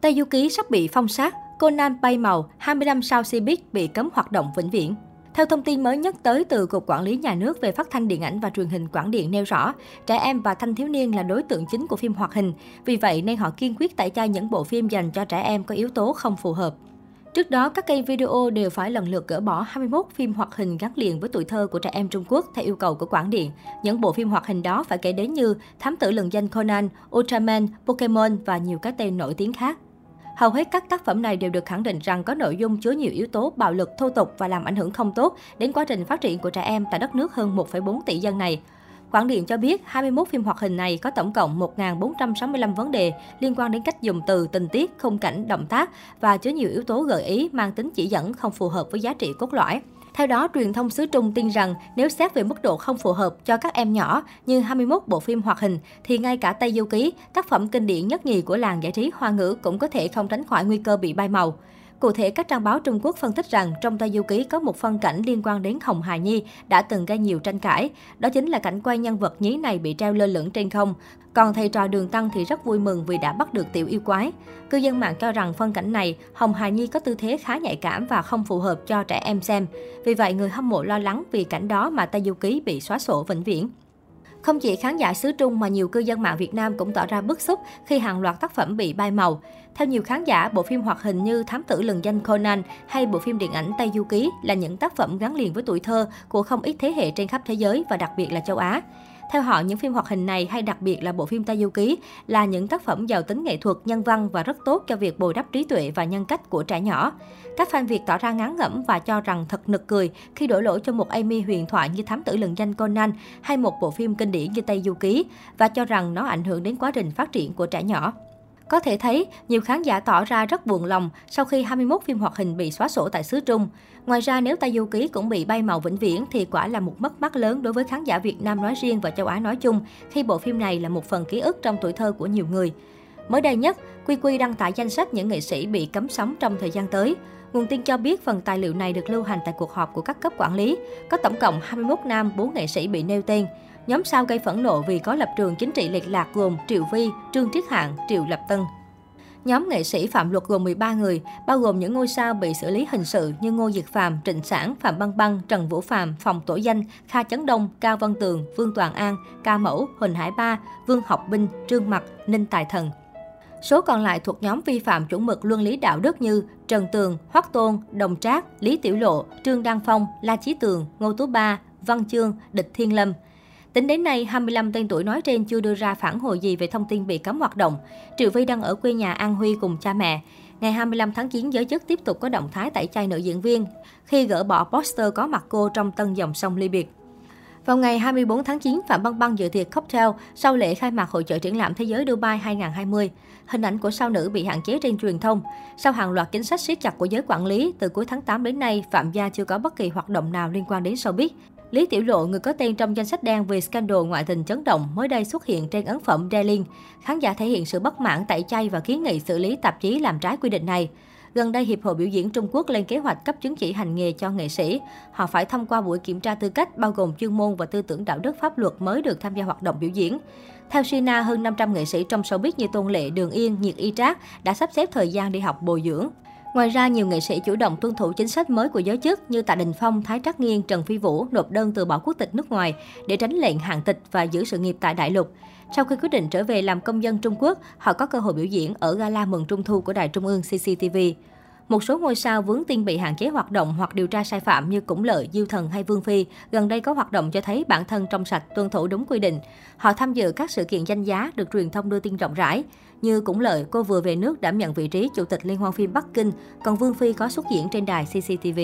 Tây Du Ký sắp bị phong sát, Conan bay màu, 25 sao Cbiz bị cấm hoạt động vĩnh viễn. Theo thông tin mới nhất tới từ Cục Quản lý Nhà nước về phát thanh điện ảnh và truyền hình Quảng Điện nêu rõ, trẻ em và thanh thiếu niên là đối tượng chính của phim hoạt hình. Vì vậy nên họ kiên quyết tẩy chay những bộ phim dành cho trẻ em có yếu tố không phù hợp. Trước đó, các kênh video đều phải lần lượt gỡ bỏ 21 phim hoạt hình gắn liền với tuổi thơ của trẻ em Trung Quốc theo yêu cầu của Quảng Điện. Những bộ phim hoạt hình đó phải kể đến như Thám tử lừng danh Conan, Ultraman, Pokemon và nhiều cái tên nổi tiếng khác. Hầu hết các tác phẩm này đều được khẳng định rằng có nội dung chứa nhiều yếu tố bạo lực, thô tục và làm ảnh hưởng không tốt đến quá trình phát triển của trẻ em tại đất nước hơn 1,4 tỷ dân này. Quảng Điện cho biết 21 phim hoạt hình này có tổng cộng 1.465 vấn đề liên quan đến cách dùng từ, tình tiết, khung cảnh, động tác và chứa nhiều yếu tố gợi ý mang tính chỉ dẫn không phù hợp với giá trị cốt lõi. Theo đó, truyền thông xứ Trung tin rằng nếu xét về mức độ không phù hợp cho các em nhỏ như 21 bộ phim hoạt hình, thì ngay cả Tây Du Ký, tác phẩm kinh điển nhất nhì của làng giải trí hoa ngữ cũng có thể không tránh khỏi nguy cơ bị bay màu. Cụ thể, các trang báo Trung Quốc phân tích rằng trong tay Du Ký có một phân cảnh liên quan đến Hồng Hà Nhi đã từng gây nhiều tranh cãi. Đó chính là cảnh quay nhân vật nhí này bị treo lơ lửng trên không. Còn thầy trò Đường Tăng thì rất vui mừng vì đã bắt được tiểu yêu quái. Cư dân mạng cho rằng phân cảnh này, Hồng Hà Nhi có tư thế khá nhạy cảm và không phù hợp cho trẻ em xem. Vì vậy, người hâm mộ lo lắng vì cảnh đó mà Tây Du Ký bị xóa sổ vĩnh viễn. Không chỉ khán giả xứ Trung mà nhiều cư dân mạng Việt Nam cũng tỏ ra bức xúc khi hàng loạt tác phẩm bị bay màu. Theo nhiều khán giả, bộ phim hoạt hình như Thám tử lừng danh Conan hay bộ phim điện ảnh Tây Du Ký là những tác phẩm gắn liền với tuổi thơ của không ít thế hệ trên khắp thế giới và đặc biệt là châu Á. Theo họ, những phim hoạt hình này hay đặc biệt là bộ phim Tây Du Ký là những tác phẩm giàu tính nghệ thuật, nhân văn và rất tốt cho việc bồi đắp trí tuệ và nhân cách của trẻ nhỏ. Các fan Việt tỏ ra ngán ngẩm và cho rằng thật nực cười khi đổ lỗi cho một Amy huyền thoại như Thám tử lừng danh Conan hay một bộ phim kinh điển như Tây Du Ký và cho rằng nó ảnh hưởng đến quá trình phát triển của trẻ nhỏ. Có thể thấy, nhiều khán giả tỏ ra rất buồn lòng sau khi 21 phim hoạt hình bị xóa sổ tại xứ Trung. Ngoài ra, nếu Tây Du Ký cũng bị bay màu vĩnh viễn thì quả là một mất mát lớn đối với khán giả Việt Nam nói riêng và châu Á nói chung, khi bộ phim này là một phần ký ức trong tuổi thơ của nhiều người. Mới đây nhất, Quy Quy đăng tải danh sách những nghệ sĩ bị cấm sóng trong thời gian tới. Nguồn tin cho biết phần tài liệu này được lưu hành tại cuộc họp của các cấp quản lý. Có tổng cộng 21 nam, 4 nghệ sĩ bị nêu tên. Nhóm sao gây phẫn nộ vì có lập trường chính trị lệch lạc gồm Triệu Vi, Trương Triết Hạng, Triệu Lập Tân. Nhóm nghệ sĩ phạm luật gồm 13 người, bao gồm những ngôi sao bị xử lý hình sự như Ngô Diệt Phạm, Trịnh Sản, Phạm Băng Băng, Trần Vũ Phạm, Phòng Tổ Danh, Kha Chấn Đông, Cao Văn Tường, Vương Toàn An, Ca Mẫu, Huỳnh Hải Ba, Vương Học Binh, Trương Mặc, Ninh Tài Thần. Số còn lại thuộc nhóm vi phạm chuẩn mực luân lý đạo đức như Trần Tường, Hoắc Tôn, Đồng Trác, Lý Tiểu Lộ, Trương Đăng Phong, La Chí Tường, Ngô Tú Ba, Văn Chương, Địch Thiên Lâm. Tính đến nay, 25 tên tuổi nói trên chưa đưa ra phản hồi gì về thông tin bị cấm hoạt động. Triệu Vi đang ở quê nhà An Huy cùng cha mẹ. Ngày 25 tháng 9, giới chức tiếp tục có động thái tẩy chay nữ diễn viên khi gỡ bỏ poster có mặt cô trong tân dòng sông ly biệt. Vào ngày 24 tháng 9, Phạm Băng Băng dự tiệc cocktail sau lễ khai mạc hội trợ triển lãm thế giới Dubai 2020. Hình ảnh của sao nữ bị hạn chế trên truyền thông. Sau hàng loạt chính sách siết chặt của giới quản lý, từ cuối tháng 8 đến nay, Phạm Gia chưa có bất kỳ hoạt động nào liên quan đến showbiz. Lý Tiểu Lộ, người có tên trong danh sách đen vì scandal ngoại tình chấn động, mới đây xuất hiện trên ấn phẩm Daily. Khán giả thể hiện sự bất mãn tẩy chay và kiến nghị xử lý tạp chí làm trái quy định này. Gần đây, Hiệp hội Biểu diễn Trung Quốc lên kế hoạch cấp chứng chỉ hành nghề cho nghệ sĩ. Họ phải thông qua buổi kiểm tra tư cách bao gồm chuyên môn và tư tưởng đạo đức pháp luật mới được tham gia hoạt động biểu diễn. Theo Sina, hơn 500 nghệ sĩ trong showbiz như Tôn Lệ, Đường Yên, Nhiệt Y Trác đã sắp xếp thời gian đi học bồi dưỡng. Ngoài ra, nhiều nghệ sĩ chủ động tuân thủ chính sách mới của giới chức như Tạ Đình Phong, Thái Trắc Nghiên, Trần Phi Vũ nộp đơn từ bỏ quốc tịch nước ngoài để tránh lệnh hạn tịch và giữ sự nghiệp tại đại lục. Sau khi quyết định trở về làm công dân Trung Quốc, họ có cơ hội biểu diễn ở gala mừng Trung thu của Đài Trung ương CCTV. Một số ngôi sao vướng tin bị hạn chế hoạt động hoặc điều tra sai phạm như Củng Lợi, Diêu Thần hay Vương Phi, gần đây có hoạt động cho thấy bản thân trong sạch, tuân thủ đúng quy định. Họ tham dự các sự kiện danh giá được truyền thông đưa tin rộng rãi. Như Củng Lợi, cô vừa về nước đảm nhận vị trí Chủ tịch Liên hoan phim Bắc Kinh, còn Vương Phi có xuất diễn trên đài CCTV.